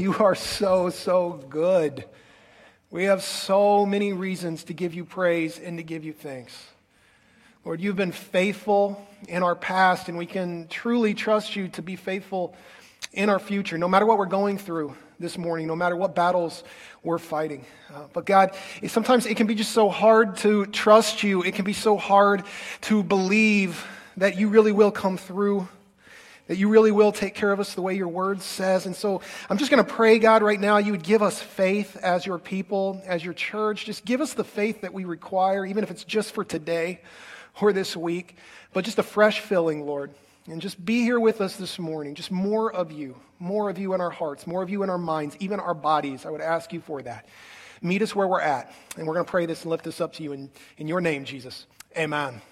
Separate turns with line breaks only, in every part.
you are so, so good. We have so many reasons to give you praise and to give you thanks. Lord, you've been faithful in our past, and we can truly trust you to be faithful in our future, no matter what we're going through this morning, no matter what battles we're fighting. Uh, but God, it, sometimes it can be just so hard to trust you. It can be so hard to believe that you really will come through, that you really will take care of us the way your word says. And so I'm just going to pray, God, right now, you would give us faith as your people, as your church. Just give us the faith that we require, even if it's just for today or this week, but just a fresh filling, Lord. And just be here with us this morning. Just more of you, more of you in our hearts, more of you in our minds, even our bodies. I would ask you for that. Meet us where we're at. And we're going to pray this and lift this up to you in, in your name, Jesus. Amen.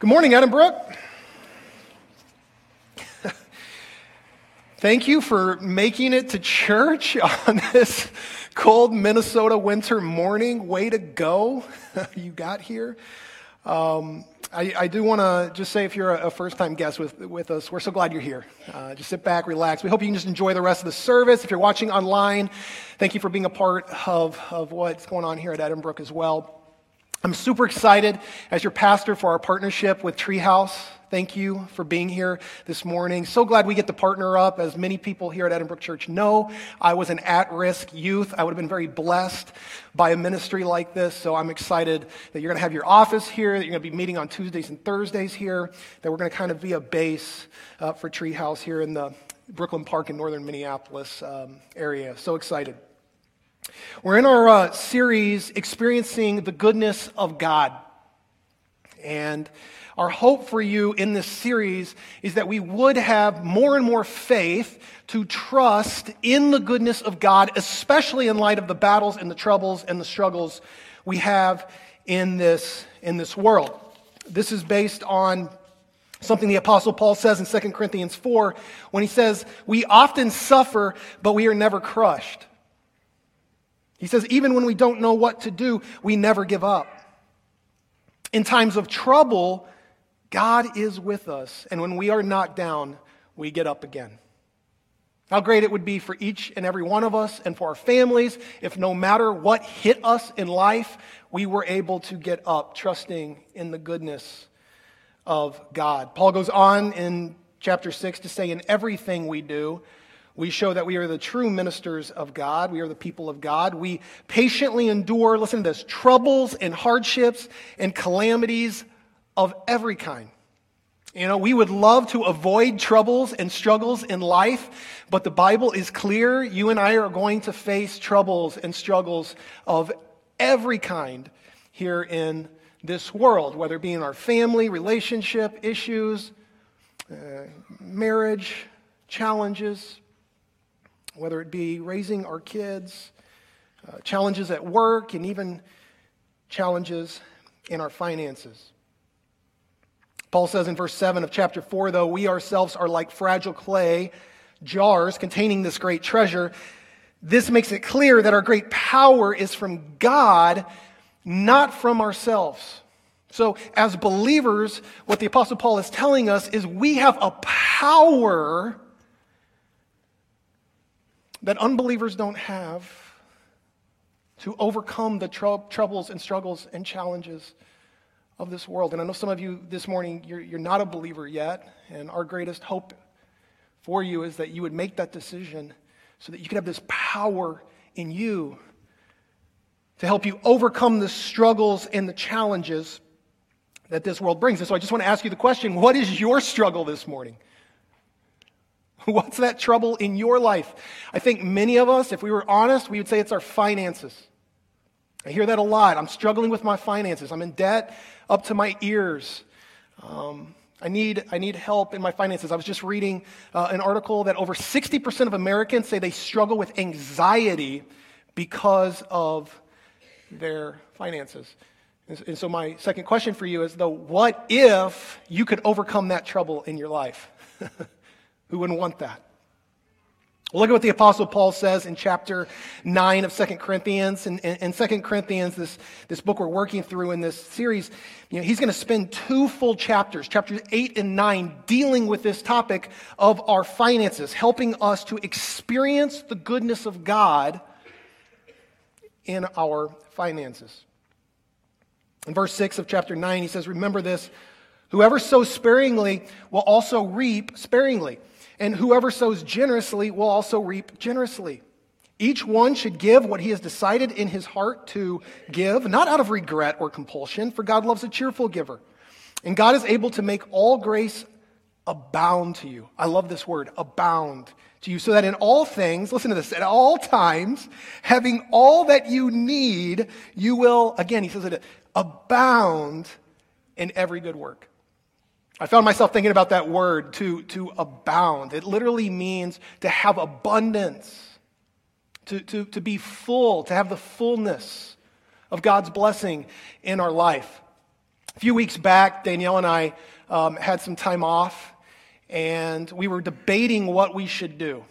Good morning, Adam Thank you for making it to church on this cold Minnesota winter morning. Way to go. you got here. Um, I, I, do want to just say if you're a, first time guest with, with us, we're so glad you're here. Uh, just sit back, relax. We hope you can just enjoy the rest of the service. If you're watching online, thank you for being a part of, of what's going on here at Edinbrook as well. I'm super excited as your pastor for our partnership with Treehouse. Thank you for being here this morning. So glad we get to partner up. As many people here at Edinbrook Church know, I was an at risk youth. I would have been very blessed by a ministry like this. So I'm excited that you're going to have your office here, that you're going to be meeting on Tuesdays and Thursdays here, that we're going to kind of be a base uh, for Treehouse here in the Brooklyn Park in northern Minneapolis um, area. So excited. We're in our uh, series, Experiencing the Goodness of God. And our hope for you in this series is that we would have more and more faith to trust in the goodness of God, especially in light of the battles and the troubles and the struggles we have in this, in this world. This is based on something the Apostle Paul says in 2 Corinthians 4 when he says, We often suffer, but we are never crushed. He says, even when we don't know what to do, we never give up. In times of trouble, God is with us. And when we are knocked down, we get up again. How great it would be for each and every one of us and for our families if no matter what hit us in life, we were able to get up trusting in the goodness of God. Paul goes on in chapter 6 to say, In everything we do, we show that we are the true ministers of God. We are the people of God. We patiently endure, listen to this, troubles and hardships and calamities of every kind. You know, we would love to avoid troubles and struggles in life, but the Bible is clear. You and I are going to face troubles and struggles of every kind here in this world, whether it be in our family, relationship, issues, uh, marriage, challenges, whether it be raising our kids, uh, challenges at work, and even challenges in our finances. Paul says in verse 7 of chapter 4, though, we ourselves are like fragile clay jars containing this great treasure. This makes it clear that our great power is from God, not from ourselves. So, as believers, what the Apostle Paul is telling us is we have a power that unbelievers don't have to overcome the tr- troubles and struggles and challenges of this world. And I know some of you this morning, you're, you're not a believer yet, and our greatest hope for you is that you would make that decision so that you could have this power in you to help you overcome the struggles and the challenges that this world brings. And so I just want to ask you the question what is your struggle this morning? What's that trouble in your life? I think many of us, if we were honest, we would say it's our finances. I hear that a lot. I'm struggling with my finances. I'm in debt up to my ears. Um, I, need, I need help in my finances. I was just reading uh, an article that over 60% of Americans say they struggle with anxiety because of their finances. And, and so, my second question for you is though, what if you could overcome that trouble in your life? Who wouldn't want that? Look at what the Apostle Paul says in chapter 9 of 2 Corinthians. In, in, in 2 Corinthians, this, this book we're working through in this series, you know, he's going to spend two full chapters, chapters 8 and 9, dealing with this topic of our finances, helping us to experience the goodness of God in our finances. In verse 6 of chapter 9, he says, Remember this whoever sows sparingly will also reap sparingly and whoever sows generously will also reap generously. Each one should give what he has decided in his heart to give, not out of regret or compulsion, for God loves a cheerful giver. And God is able to make all grace abound to you. I love this word, abound to you, so that in all things, listen to this, at all times, having all that you need, you will, again, he says it, abound in every good work. I found myself thinking about that word, to, to abound. It literally means to have abundance, to, to, to be full, to have the fullness of God's blessing in our life. A few weeks back, Danielle and I um, had some time off, and we were debating what we should do.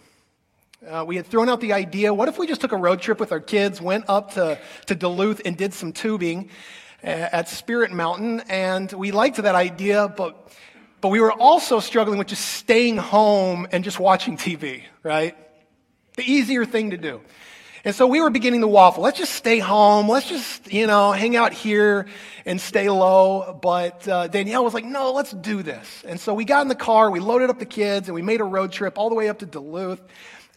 Uh, we had thrown out the idea what if we just took a road trip with our kids, went up to, to Duluth, and did some tubing? At Spirit Mountain, and we liked that idea, but, but we were also struggling with just staying home and just watching TV, right? The easier thing to do. And so we were beginning to waffle. Let's just stay home. Let's just, you know, hang out here and stay low. But uh, Danielle was like, no, let's do this. And so we got in the car, we loaded up the kids, and we made a road trip all the way up to Duluth,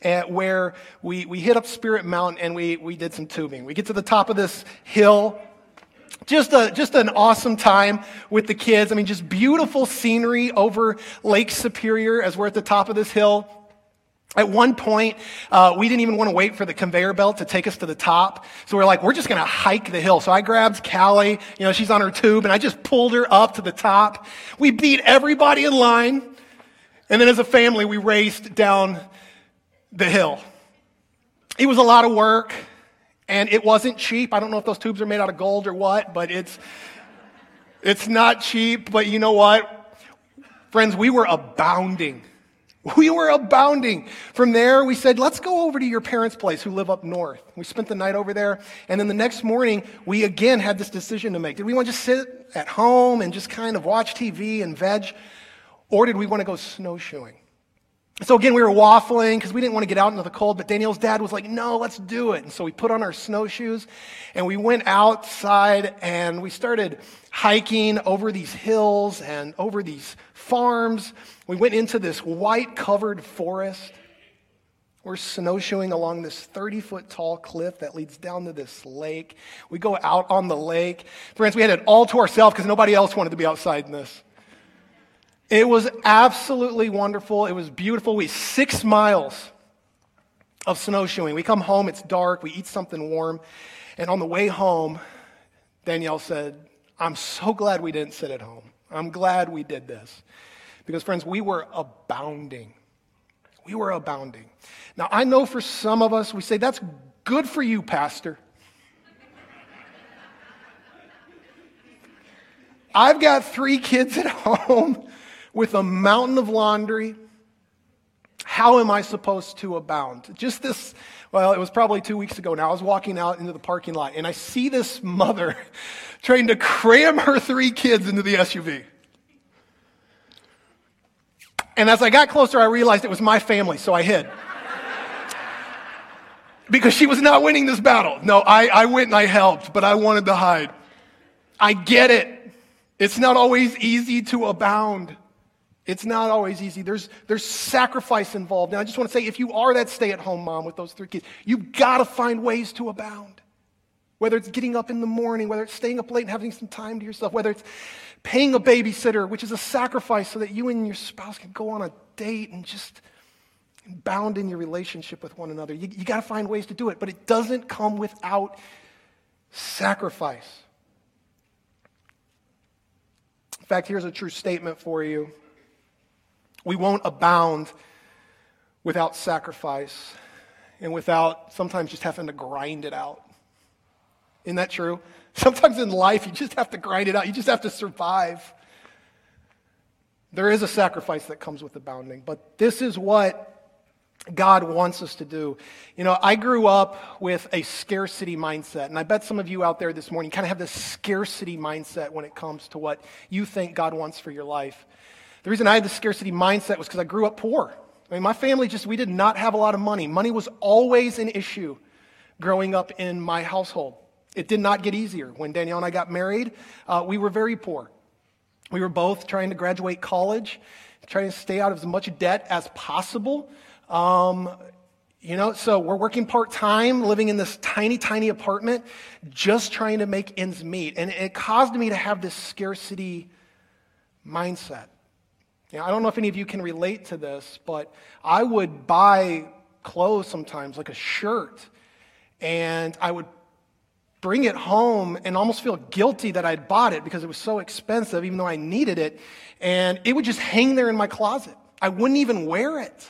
at, where we, we hit up Spirit Mountain and we, we did some tubing. We get to the top of this hill just a just an awesome time with the kids. I mean, just beautiful scenery over Lake Superior as we're at the top of this hill. At one point, uh, we didn't even want to wait for the conveyor belt to take us to the top. So we are like, we're just going to hike the hill. So I grabbed Callie, you know, she's on her tube, and I just pulled her up to the top. We beat everybody in line. And then as a family, we raced down the hill. It was a lot of work. And it wasn't cheap. I don't know if those tubes are made out of gold or what, but it's, it's not cheap. But you know what? Friends, we were abounding. We were abounding. From there, we said, let's go over to your parents' place who live up north. We spent the night over there. And then the next morning, we again had this decision to make. Did we want to just sit at home and just kind of watch TV and veg? Or did we want to go snowshoeing? So again, we were waffling because we didn't want to get out into the cold, but Danielle's dad was like, no, let's do it. And so we put on our snowshoes and we went outside and we started hiking over these hills and over these farms. We went into this white covered forest. We're snowshoeing along this 30 foot tall cliff that leads down to this lake. We go out on the lake. Friends, we had it all to ourselves because nobody else wanted to be outside in this. It was absolutely wonderful. It was beautiful. We six miles of snowshoeing. We come home, it's dark, we eat something warm, and on the way home, Danielle said, I'm so glad we didn't sit at home. I'm glad we did this. Because, friends, we were abounding. We were abounding. Now, I know for some of us, we say, that's good for you, Pastor. I've got three kids at home with a mountain of laundry. How am I supposed to abound? Just this, well, it was probably two weeks ago now. I was walking out into the parking lot and I see this mother trying to cram her three kids into the SUV. And as I got closer, I realized it was my family, so I hid. because she was not winning this battle. No, I, I went and I helped, but I wanted to hide. I get it. It's not always easy to abound. It's not always easy. There's, there's sacrifice involved. And I just want to say if you are that stay at home mom with those three kids, you've got to find ways to abound. Whether it's getting up in the morning, whether it's staying up late and having some time to yourself, whether it's paying a babysitter, which is a sacrifice so that you and your spouse can go on a date and just bound in your relationship with one another. You, you got to find ways to do it, but it doesn't come without sacrifice. In fact, here's a true statement for you we won't abound without sacrifice and without sometimes just having to grind it out. Isn't that true? Sometimes in life, you just have to grind it out, you just have to survive. There is a sacrifice that comes with abounding, but this is what God wants us to do. You know, I grew up with a scarcity mindset, and I bet some of you out there this morning kind of have this scarcity mindset when it comes to what you think God wants for your life. The reason I had the scarcity mindset was because I grew up poor. I mean, my family just, we did not have a lot of money. Money was always an issue growing up in my household. It did not get easier. When Danielle and I got married, uh, we were very poor. We were both trying to graduate college, trying to stay out of as much debt as possible. Um, you know, so we're working part time, living in this tiny, tiny apartment, just trying to make ends meet. And it caused me to have this scarcity mindset. You know, I don't know if any of you can relate to this, but I would buy clothes sometimes, like a shirt, and I would bring it home and almost feel guilty that I'd bought it because it was so expensive, even though I needed it. And it would just hang there in my closet. I wouldn't even wear it.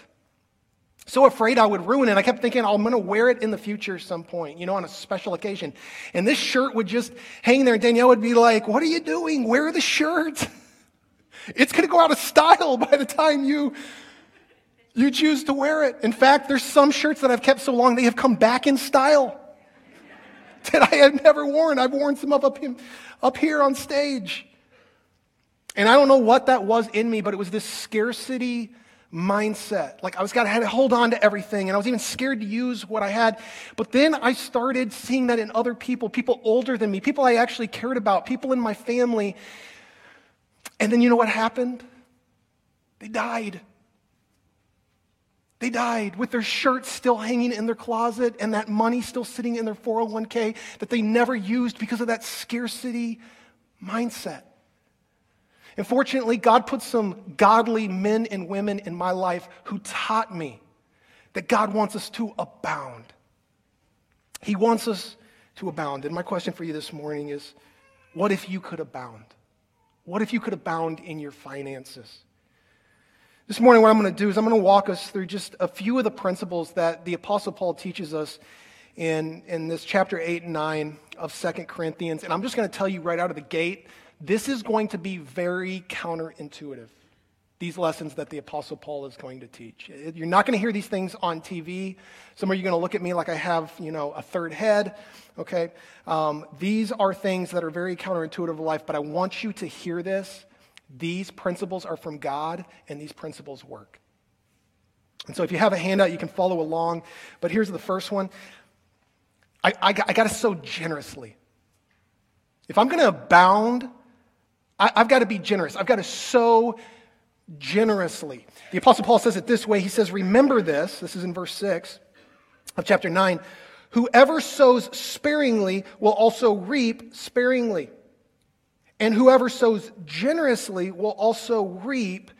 So afraid I would ruin it. I kept thinking, oh, I'm going to wear it in the future some point, you know, on a special occasion. And this shirt would just hang there. And Danielle would be like, What are you doing? Wear the shirt. It's going to go out of style by the time you, you choose to wear it. In fact, there's some shirts that I've kept so long, they have come back in style that I have never worn. I've worn some up, up, up here on stage. And I don't know what that was in me, but it was this scarcity mindset. Like I was got to hold on to everything, and I was even scared to use what I had. But then I started seeing that in other people, people older than me, people I actually cared about, people in my family. And then you know what happened? They died. They died with their shirts still hanging in their closet and that money still sitting in their 401k that they never used because of that scarcity mindset. And fortunately, God put some godly men and women in my life who taught me that God wants us to abound. He wants us to abound. And my question for you this morning is what if you could abound? What if you could abound in your finances? This morning, what I'm going to do is I'm going to walk us through just a few of the principles that the Apostle Paul teaches us in, in this chapter 8 and 9 of Second Corinthians. And I'm just going to tell you right out of the gate this is going to be very counterintuitive, these lessons that the Apostle Paul is going to teach. You're not going to hear these things on TV. Some of you are going to look at me like I have, you know, a third head, okay? Um, these are things that are very counterintuitive of life, but I want you to hear this. These principles are from God, and these principles work. And so if you have a handout, you can follow along. But here's the first one I, I, I got to sow generously. If I'm going to abound, I, I've got to be generous. I've got to sow generously. The Apostle Paul says it this way He says, Remember this, this is in verse 6 of chapter 9. Whoever sows sparingly will also reap sparingly. And whoever sows generously will also reap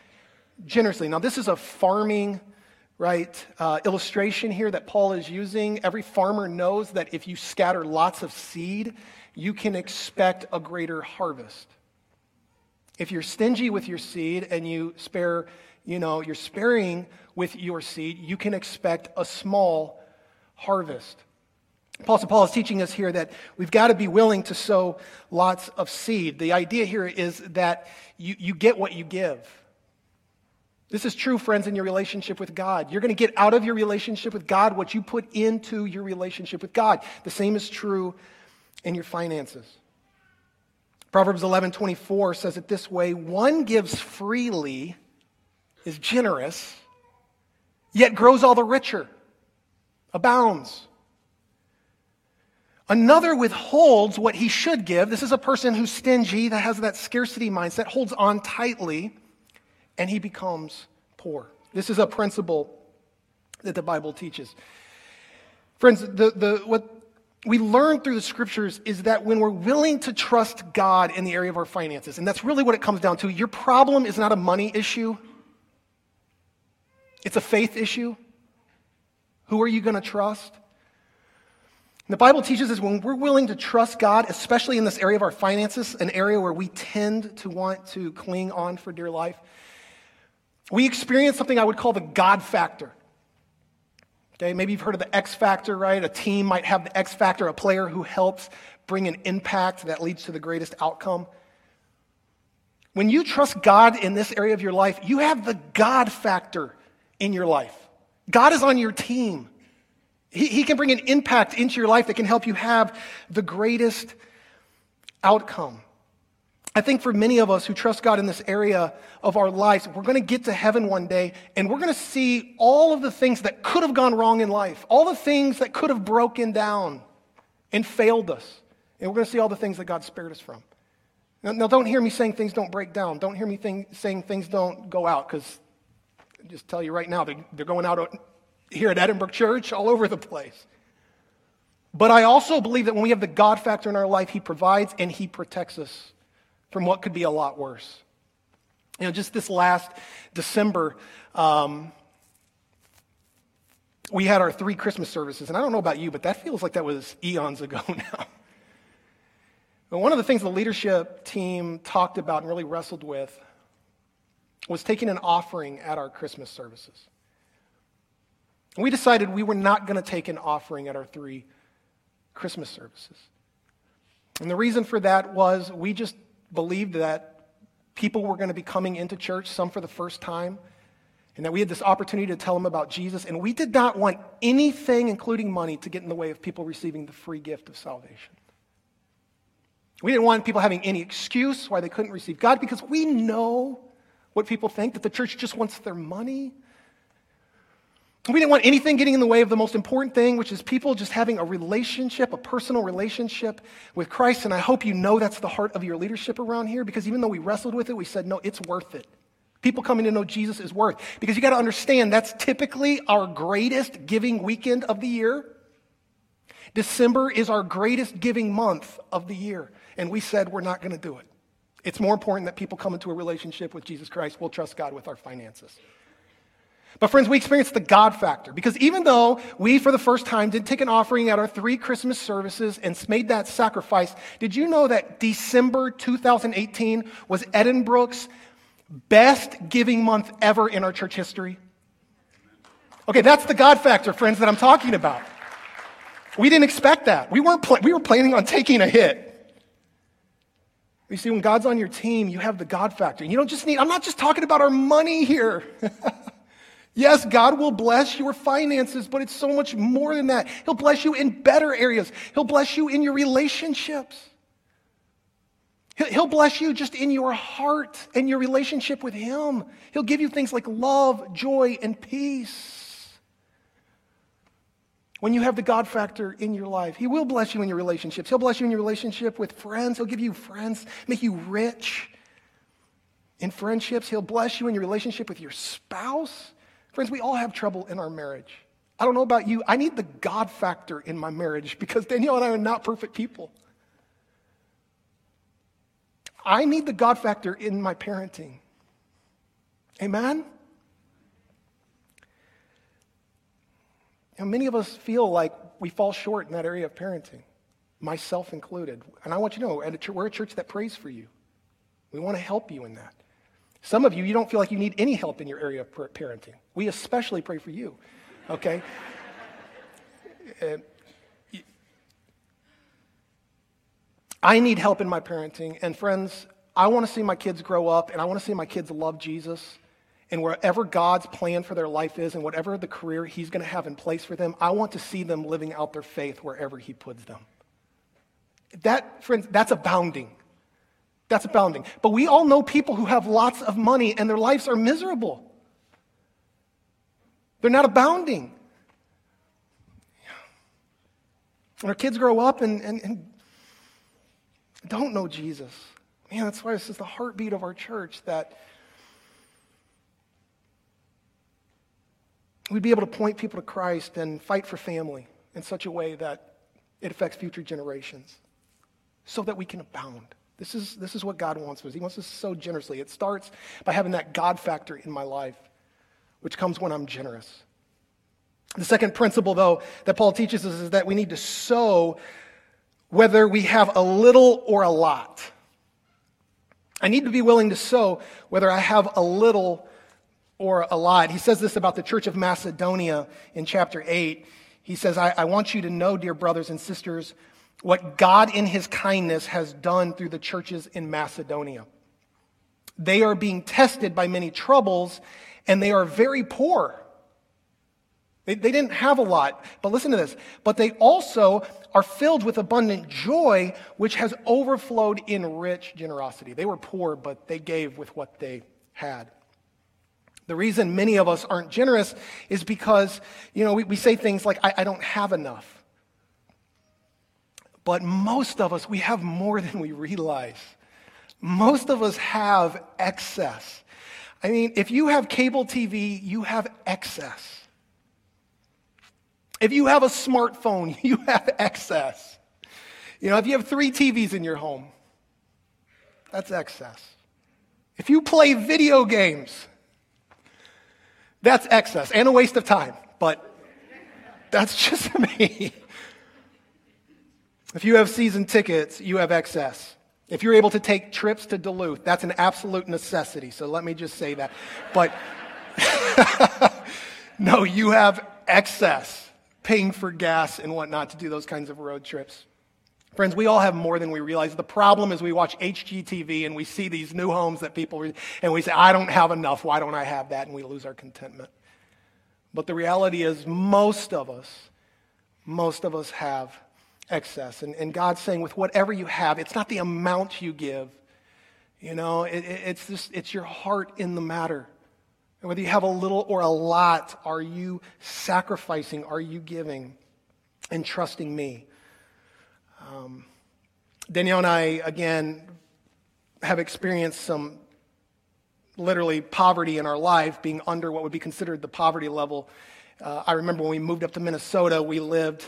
generously. Now, this is a farming right uh, illustration here that paul is using every farmer knows that if you scatter lots of seed you can expect a greater harvest if you're stingy with your seed and you spare, you know, you're sparing with your seed, you can expect a small harvest. Apostle Paul is teaching us here that we've got to be willing to sow lots of seed. The idea here is that you, you get what you give. This is true, friends, in your relationship with God. You're going to get out of your relationship with God what you put into your relationship with God. The same is true in your finances. Proverbs 11:24 says it this way, one gives freely is generous, yet grows all the richer, abounds. Another withholds what he should give. This is a person who's stingy, that has that scarcity mindset, holds on tightly, and he becomes poor. This is a principle that the Bible teaches. Friends, the, the, what we learn through the scriptures is that when we're willing to trust God in the area of our finances, and that's really what it comes down to, your problem is not a money issue, it's a faith issue. Who are you going to trust? And the Bible teaches us when we're willing to trust God, especially in this area of our finances, an area where we tend to want to cling on for dear life, we experience something I would call the God factor. Okay, maybe you've heard of the X factor, right? A team might have the X factor, a player who helps bring an impact that leads to the greatest outcome. When you trust God in this area of your life, you have the God factor in your life. God is on your team. He, he can bring an impact into your life that can help you have the greatest outcome. I think for many of us who trust God in this area of our lives, we're going to get to heaven one day and we're going to see all of the things that could have gone wrong in life, all the things that could have broken down and failed us. And we're going to see all the things that God spared us from. Now, now don't hear me saying things don't break down. Don't hear me saying things don't go out because just tell you right now, they're, they're going out here at Edinbrook Church all over the place. But I also believe that when we have the God factor in our life, He provides and He protects us from what could be a lot worse. You know, just this last December, um, we had our three Christmas services. And I don't know about you, but that feels like that was eons ago now. But one of the things the leadership team talked about and really wrestled with was taking an offering at our Christmas services. We decided we were not going to take an offering at our three Christmas services. And the reason for that was we just believed that people were going to be coming into church, some for the first time, and that we had this opportunity to tell them about Jesus. And we did not want anything, including money, to get in the way of people receiving the free gift of salvation. We didn't want people having any excuse why they couldn't receive God because we know what people think that the church just wants their money. We didn't want anything getting in the way of the most important thing, which is people just having a relationship, a personal relationship with Christ. And I hope you know that's the heart of your leadership around here because even though we wrestled with it, we said, no, it's worth it. People coming to know Jesus is worth. Because you got to understand that's typically our greatest giving weekend of the year. December is our greatest giving month of the year. And we said we're not going to do it. It's more important that people come into a relationship with Jesus Christ. We'll trust God with our finances. But, friends, we experienced the God factor because even though we, for the first time, did take an offering at our three Christmas services and made that sacrifice, did you know that December 2018 was Edinbrook's best giving month ever in our church history? Okay, that's the God factor, friends, that I'm talking about. We didn't expect that. We, weren't pl- we were planning on taking a hit. You see, when God's on your team, you have the God factor. You don't just need, I'm not just talking about our money here. yes, God will bless your finances, but it's so much more than that. He'll bless you in better areas, He'll bless you in your relationships. He'll bless you just in your heart and your relationship with Him. He'll give you things like love, joy, and peace when you have the God factor in your life. He will bless you in your relationships. He'll bless you in your relationship with friends. He'll give you friends, make you rich in friendships. He'll bless you in your relationship with your spouse. Friends, we all have trouble in our marriage. I don't know about you. I need the God factor in my marriage because Danielle and I are not perfect people. I need the God factor in my parenting. Amen? And many of us feel like we fall short in that area of parenting, myself included. And I want you to know, we're a church that prays for you. We want to help you in that. Some of you, you don't feel like you need any help in your area of parenting. We especially pray for you, okay? uh, I need help in my parenting. And friends, I want to see my kids grow up and I want to see my kids love Jesus. And wherever God's plan for their life is and whatever the career He's going to have in place for them, I want to see them living out their faith wherever He puts them. That, friends, that's abounding. That's abounding. But we all know people who have lots of money and their lives are miserable. They're not abounding. When our kids grow up and, and, and don't know Jesus, man, that's why this is the heartbeat of our church that we'd be able to point people to Christ and fight for family in such a way that it affects future generations so that we can abound. This is, this is what God wants us. He wants us so generously. It starts by having that God factor in my life, which comes when I'm generous. The second principle, though, that Paul teaches us is that we need to sow whether we have a little or a lot. I need to be willing to sow whether I have a little or a lot. He says this about the church of Macedonia in chapter 8. He says, I, I want you to know, dear brothers and sisters, what God in his kindness has done through the churches in Macedonia. They are being tested by many troubles, and they are very poor. They, they didn't have a lot, but listen to this. But they also are filled with abundant joy, which has overflowed in rich generosity. They were poor, but they gave with what they had. The reason many of us aren't generous is because, you know, we, we say things like, I, I don't have enough. But most of us, we have more than we realize. Most of us have excess. I mean, if you have cable TV, you have excess. If you have a smartphone, you have excess. You know, if you have three TVs in your home, that's excess. If you play video games, that's excess and a waste of time, but that's just me. If you have season tickets, you have excess. If you're able to take trips to Duluth, that's an absolute necessity. So let me just say that. But no, you have excess paying for gas and whatnot to do those kinds of road trips. Friends, we all have more than we realize. The problem is we watch HGTV and we see these new homes that people, and we say, I don't have enough. Why don't I have that? And we lose our contentment. But the reality is, most of us, most of us have excess. And, and God's saying, with whatever you have, it's not the amount you give. You know, it, it's just, it's your heart in the matter. And whether you have a little or a lot, are you sacrificing? Are you giving and trusting me? Um, Danielle and I, again, have experienced some literally poverty in our life, being under what would be considered the poverty level. Uh, I remember when we moved up to Minnesota, we lived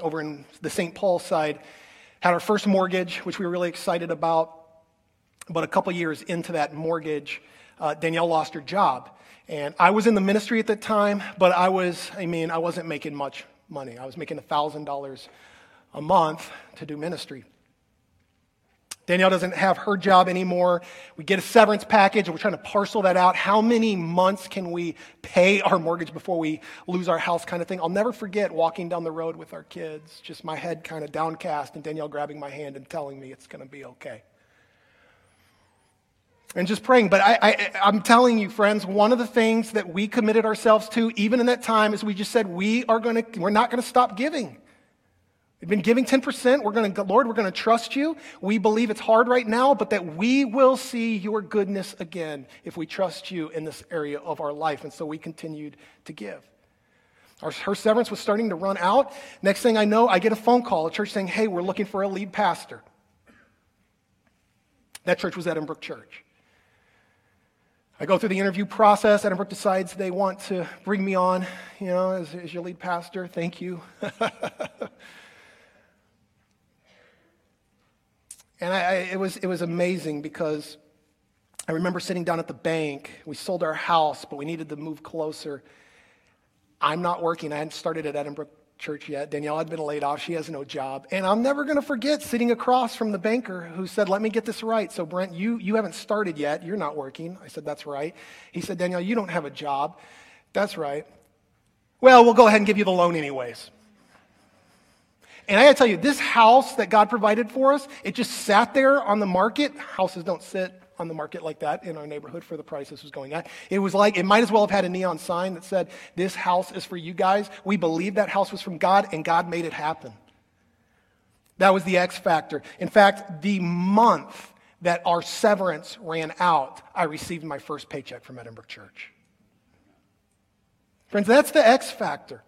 over in the St. Paul side, had our first mortgage, which we were really excited about. But a couple years into that mortgage, uh, Danielle lost her job. And I was in the ministry at that time, but I was, I mean, I wasn't making much money. I was making $1,000 a month to do ministry. Danielle doesn't have her job anymore. We get a severance package and we're trying to parcel that out. How many months can we pay our mortgage before we lose our house, kind of thing? I'll never forget walking down the road with our kids, just my head kind of downcast, and Danielle grabbing my hand and telling me it's going to be okay and just praying. But I, I, I'm telling you, friends, one of the things that we committed ourselves to, even in that time, is we just said we are going to, we're not going to stop giving. We've been giving 10%. We're going to, Lord, we're going to trust you. We believe it's hard right now, but that we will see your goodness again if we trust you in this area of our life. And so we continued to give. Our, her severance was starting to run out. Next thing I know, I get a phone call, a church saying, hey, we're looking for a lead pastor. That church was Edinbrook Church. I go through the interview process. Edinbrook decides they want to bring me on, you know, as, as your lead pastor. Thank you. and I, I, it, was, it was amazing because I remember sitting down at the bank. We sold our house, but we needed to move closer. I'm not working. I hadn't started at Edinbrook church yet. Danielle had been laid off. She has no job. And I'm never going to forget sitting across from the banker who said, Let me get this right. So, Brent, you, you haven't started yet. You're not working. I said, That's right. He said, Danielle, you don't have a job. That's right. Well, we'll go ahead and give you the loan anyways. And I got to tell you, this house that God provided for us, it just sat there on the market. Houses don't sit on the market like that in our neighborhood for the price this was going at. It was like, it might as well have had a neon sign that said, This house is for you guys. We believe that house was from God, and God made it happen. That was the X factor. In fact, the month that our severance ran out, I received my first paycheck from Edinbrook Church. Friends, that's the X factor.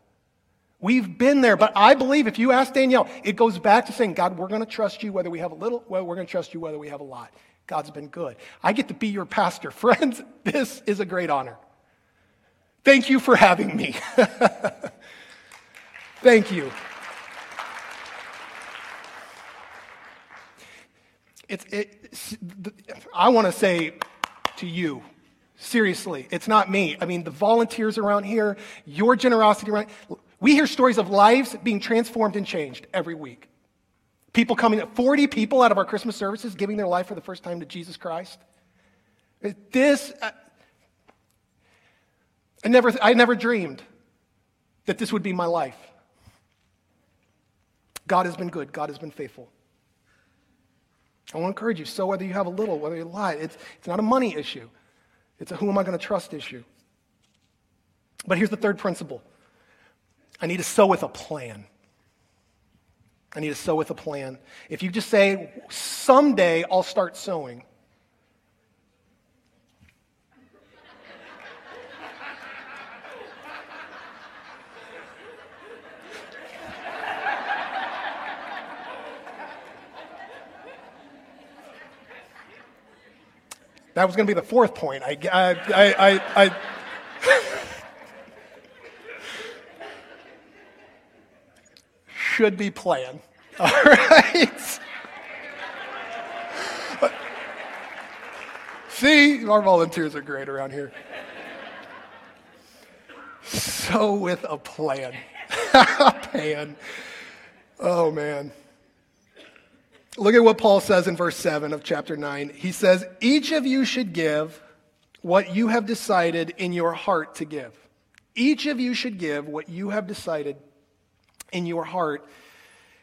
We've been there, but I believe if you ask Danielle, it goes back to saying, God, we're going to trust you whether we have a little, well, we're going to trust you whether we have a lot. God's been good. I get to be your pastor. Friends, this is a great honor. Thank you for having me. Thank you. It's, it, I want to say to you, seriously, it's not me. I mean, the volunteers around here, your generosity around, we hear stories of lives being transformed and changed every week. People coming, 40 people out of our Christmas services giving their life for the first time to Jesus Christ. This, uh, I never, I never dreamed that this would be my life. God has been good. God has been faithful. I want to encourage you. So whether you have a little, whether you lie, it's, it's not a money issue. It's a who am I going to trust issue. But here's the third principle. I need to sow with a plan. I need to sow with a plan. If you just say, someday I'll start sowing, That was going to be the fourth point. I, I, I, I, I should be planned. All right. See, our volunteers are great around here. So with a plan. plan. Oh, man. Look at what Paul says in verse 7 of chapter 9. He says, Each of you should give what you have decided in your heart to give. Each of you should give what you have decided in your heart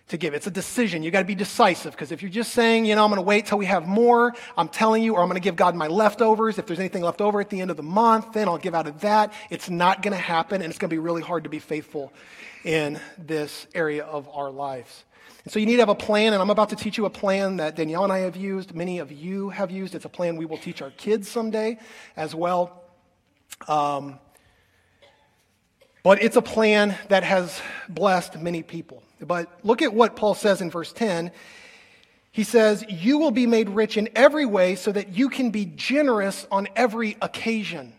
to give. It's a decision. You got to be decisive because if you're just saying, you know, I'm going to wait till we have more, I'm telling you, or I'm going to give God my leftovers. If there's anything left over at the end of the month, then I'll give out of that. It's not going to happen, and it's going to be really hard to be faithful in this area of our lives. And so you need to have a plan, and I'm about to teach you a plan that Danielle and I have used. Many of you have used. It's a plan we will teach our kids someday as well. Um, but it's a plan that has blessed many people. But look at what Paul says in verse 10. He says, You will be made rich in every way so that you can be generous on every occasion.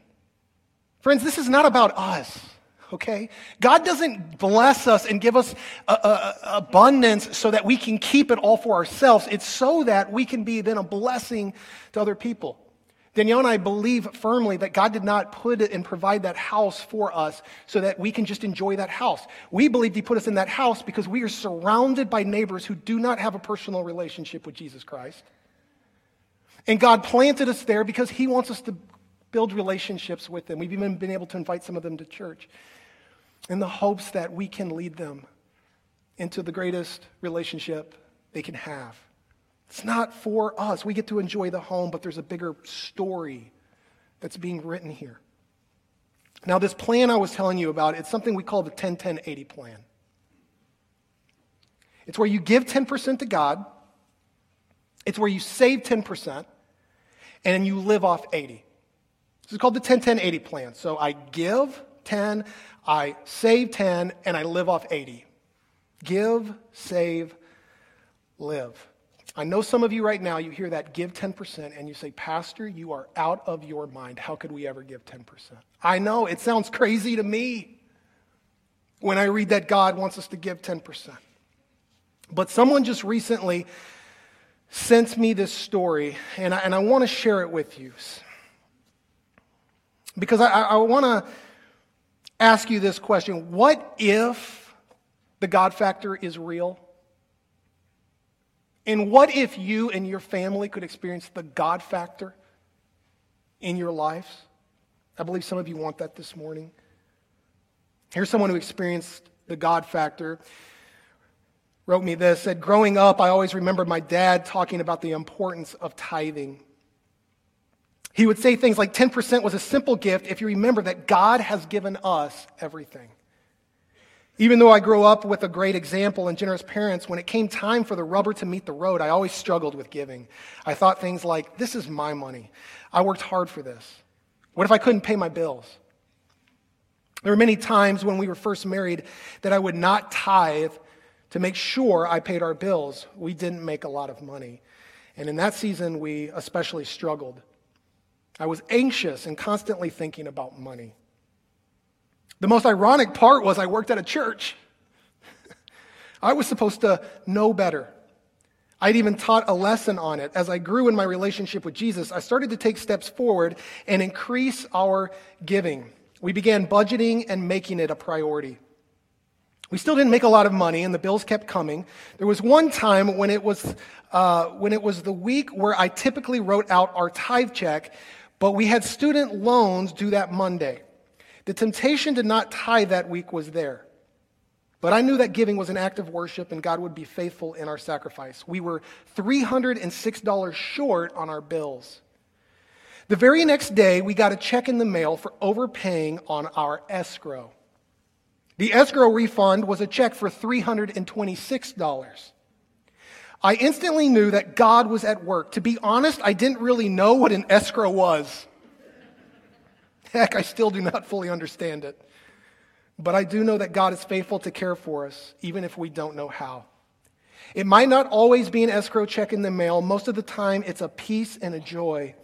Friends, this is not about us, okay? God doesn't bless us and give us a, a, a abundance so that we can keep it all for ourselves. It's so that we can be then a blessing to other people. Danielle and I believe firmly that God did not put and provide that house for us so that we can just enjoy that house. We believe He put us in that house because we are surrounded by neighbors who do not have a personal relationship with Jesus Christ. And God planted us there because He wants us to build relationships with them. We've even been able to invite some of them to church in the hopes that we can lead them into the greatest relationship they can have. It's not for us. We get to enjoy the home, but there's a bigger story that's being written here. Now, this plan I was telling you about, it's something we call the 10 10 80 plan. It's where you give 10% to God, it's where you save 10%, and you live off 80. This is called the 10 10 80 plan. So I give 10, I save 10, and I live off 80. Give, save, live. I know some of you right now, you hear that give 10% and you say, Pastor, you are out of your mind. How could we ever give 10%? I know it sounds crazy to me when I read that God wants us to give 10%. But someone just recently sent me this story, and I, and I want to share it with you. Because I, I want to ask you this question What if the God factor is real? And what if you and your family could experience the God factor in your lives? I believe some of you want that this morning. Here's someone who experienced the God factor. Wrote me this, said, Growing up, I always remembered my dad talking about the importance of tithing. He would say things like 10% was a simple gift if you remember that God has given us everything. Even though I grew up with a great example and generous parents, when it came time for the rubber to meet the road, I always struggled with giving. I thought things like, this is my money. I worked hard for this. What if I couldn't pay my bills? There were many times when we were first married that I would not tithe to make sure I paid our bills. We didn't make a lot of money. And in that season, we especially struggled. I was anxious and constantly thinking about money. The most ironic part was I worked at a church. I was supposed to know better. I'd even taught a lesson on it. As I grew in my relationship with Jesus, I started to take steps forward and increase our giving. We began budgeting and making it a priority. We still didn't make a lot of money, and the bills kept coming. There was one time when it was, uh, when it was the week where I typically wrote out our tithe check, but we had student loans due that Monday. The temptation to not tithe that week was there. But I knew that giving was an act of worship and God would be faithful in our sacrifice. We were $306 short on our bills. The very next day, we got a check in the mail for overpaying on our escrow. The escrow refund was a check for $326. I instantly knew that God was at work. To be honest, I didn't really know what an escrow was. Heck, I still do not fully understand it. But I do know that God is faithful to care for us, even if we don't know how. It might not always be an escrow check in the mail. Most of the time, it's a peace and a joy.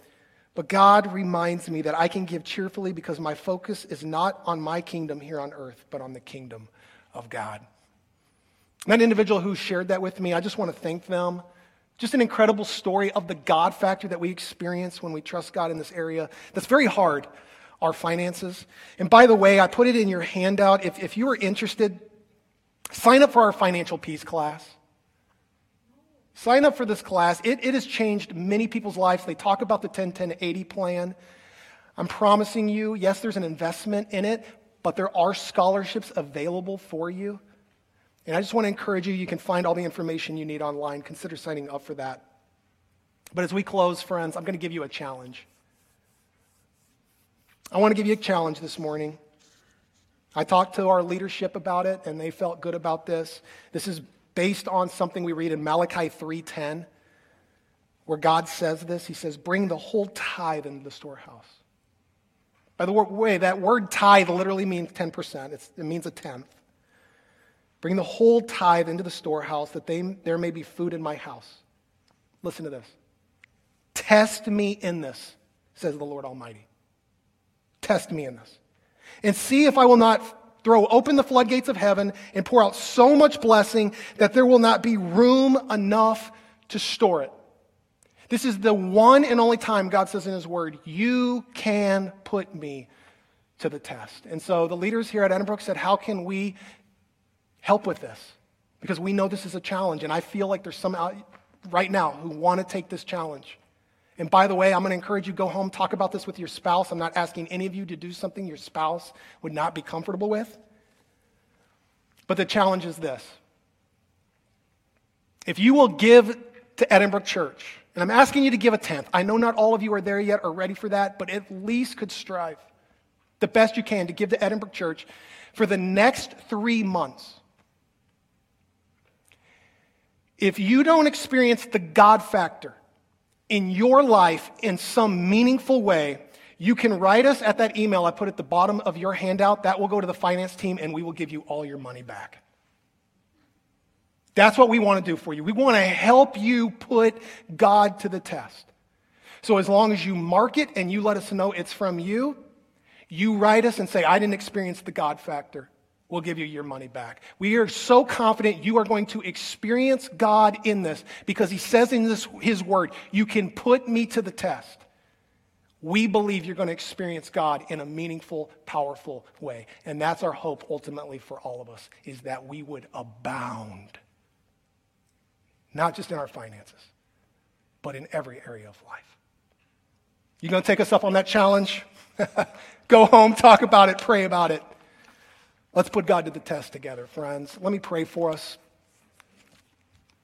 But God reminds me that I can give cheerfully because my focus is not on my kingdom here on earth, but on the kingdom of God. That individual who shared that with me, I just want to thank them. Just an incredible story of the God factor that we experience when we trust God in this area. That's very hard, our finances. And by the way, I put it in your handout. If, if you are interested, sign up for our financial peace class. Sign up for this class. It, it has changed many people's lives. They talk about the 10 10 80 plan. I'm promising you, yes, there's an investment in it, but there are scholarships available for you. And I just want to encourage you, you can find all the information you need online. Consider signing up for that. But as we close, friends, I'm going to give you a challenge. I want to give you a challenge this morning. I talked to our leadership about it, and they felt good about this. This is based on something we read in Malachi 3:10 where God says this. He says, "Bring the whole tithe into the storehouse." By the way, that word tithe literally means 10%. It's, it means a tenth. Bring the whole tithe into the storehouse that they, there may be food in my house. Listen to this. Test me in this, says the Lord Almighty. Test me in this. And see if I will not throw open the floodgates of heaven and pour out so much blessing that there will not be room enough to store it. This is the one and only time God says in His Word, You can put me to the test. And so the leaders here at Edinbrook said, How can we help with this? Because we know this is a challenge, and I feel like there's some out right now who want to take this challenge. And by the way, I'm going to encourage you go home, talk about this with your spouse. I'm not asking any of you to do something your spouse would not be comfortable with. But the challenge is this. If you will give to Edinbrook Church, and I'm asking you to give a tenth. I know not all of you are there yet or ready for that, but at least could strive the best you can to give to Edinbrook Church for the next three months. If you don't experience the God factor, in your life in some meaningful way, you can write us at that email I put at the bottom of your handout. That will go to the finance team and we will give you all your money back. That's what we want to do for you. We want to help you put God to the test. So as long as you mark it and you let us know it's from you, you write us and say, I didn't experience the God factor we'll give you your money back. We are so confident you are going to experience God in this because he says in this, his word, you can put me to the test. We believe you're going to experience God in a meaningful, powerful way. And that's our hope ultimately for all of us is that we would abound. Not just in our finances, but in every area of life. You going to take us up on that challenge? Go home, talk about it, pray about it. Let's put God to the test together, friends. Let me pray for us.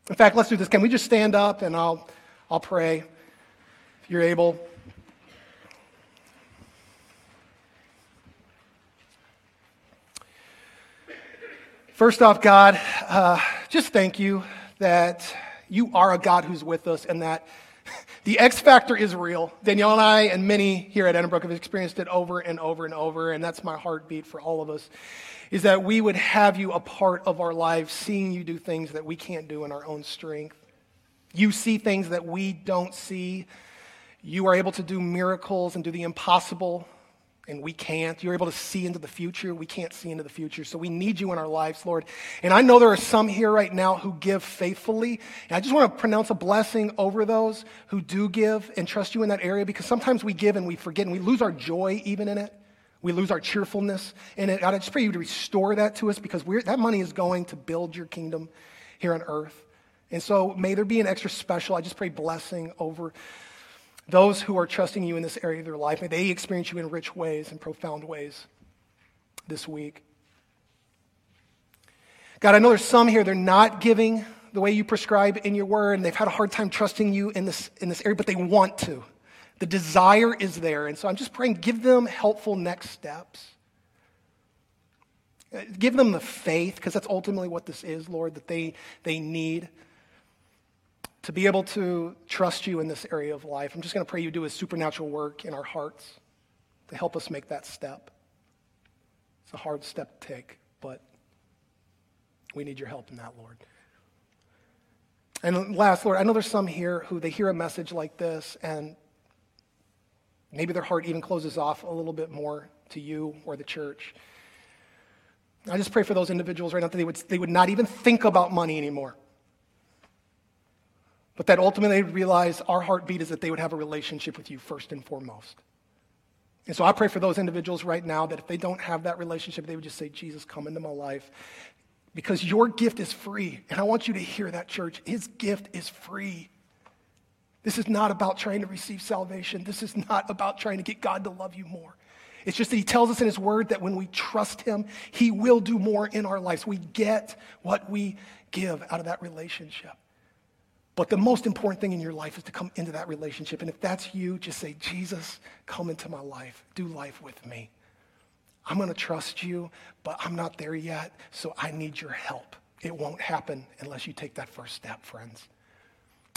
In fact, let's do this. Can we just stand up and I'll, I'll pray if you're able. First off, God, uh, just thank you that you are a God who's with us and that the X factor is real. Danielle and I and many here at Edinbrook have experienced it over and over and over, and that's my heartbeat for all of us is that we would have you a part of our lives, seeing you do things that we can't do in our own strength. You see things that we don't see. You are able to do miracles and do the impossible, and we can't. You're able to see into the future. We can't see into the future. So we need you in our lives, Lord. And I know there are some here right now who give faithfully. And I just want to pronounce a blessing over those who do give and trust you in that area because sometimes we give and we forget and we lose our joy even in it. We lose our cheerfulness. And it, I just pray you to restore that to us because that money is going to build your kingdom here on earth. And so may there be an extra special. I just pray blessing over those who are trusting you in this area of their life. May they experience you in rich ways and profound ways this week. God, I know there's some here, they're not giving the way you prescribe in your word, and they've had a hard time trusting you in this, in this area, but they want to. The desire is there. And so I'm just praying, give them helpful next steps. Uh, give them the faith, because that's ultimately what this is, Lord, that they, they need to be able to trust you in this area of life. I'm just going to pray you do a supernatural work in our hearts to help us make that step. It's a hard step to take, but we need your help in that, Lord. And last, Lord, I know there's some here who they hear a message like this and maybe their heart even closes off a little bit more to you or the church. I just pray for those individuals right now that they would, they would not even think about money anymore. But that ultimately they would realize our heartbeat is that they would have a relationship with you first and foremost. And so I pray for those individuals right now that if they don't have that relationship, they would just say, Jesus, come into my life. Because your gift is free. And I want you to hear that, church. His gift is free. This is not about trying to receive salvation. This is not about trying to get God to love you more. It's just that he tells us in his word that when we trust him, he will do more in our lives. We get what we give out of that relationship. But the most important thing in your life is to come into that relationship. And if that's you, just say, Jesus, come into my life. Do life with me. I'm going to trust you, but I'm not there yet, so I need your help. It won't happen unless you take that first step, friends.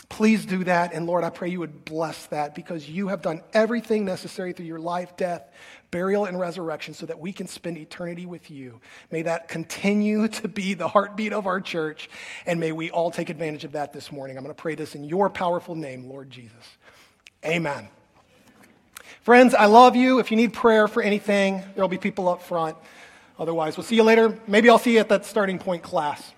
Please do that. And Lord, I pray you would bless that because you have done everything necessary through your life, death, burial, and resurrection so that we can spend eternity with you. May that continue to be the heartbeat of our church. And may we all take advantage of that this morning. I'm going to pray this in your powerful name, Lord Jesus. Amen. Friends, I love you. If you need prayer for anything, there'll be people up front. Otherwise, we'll see you later. Maybe I'll see you at that starting point class.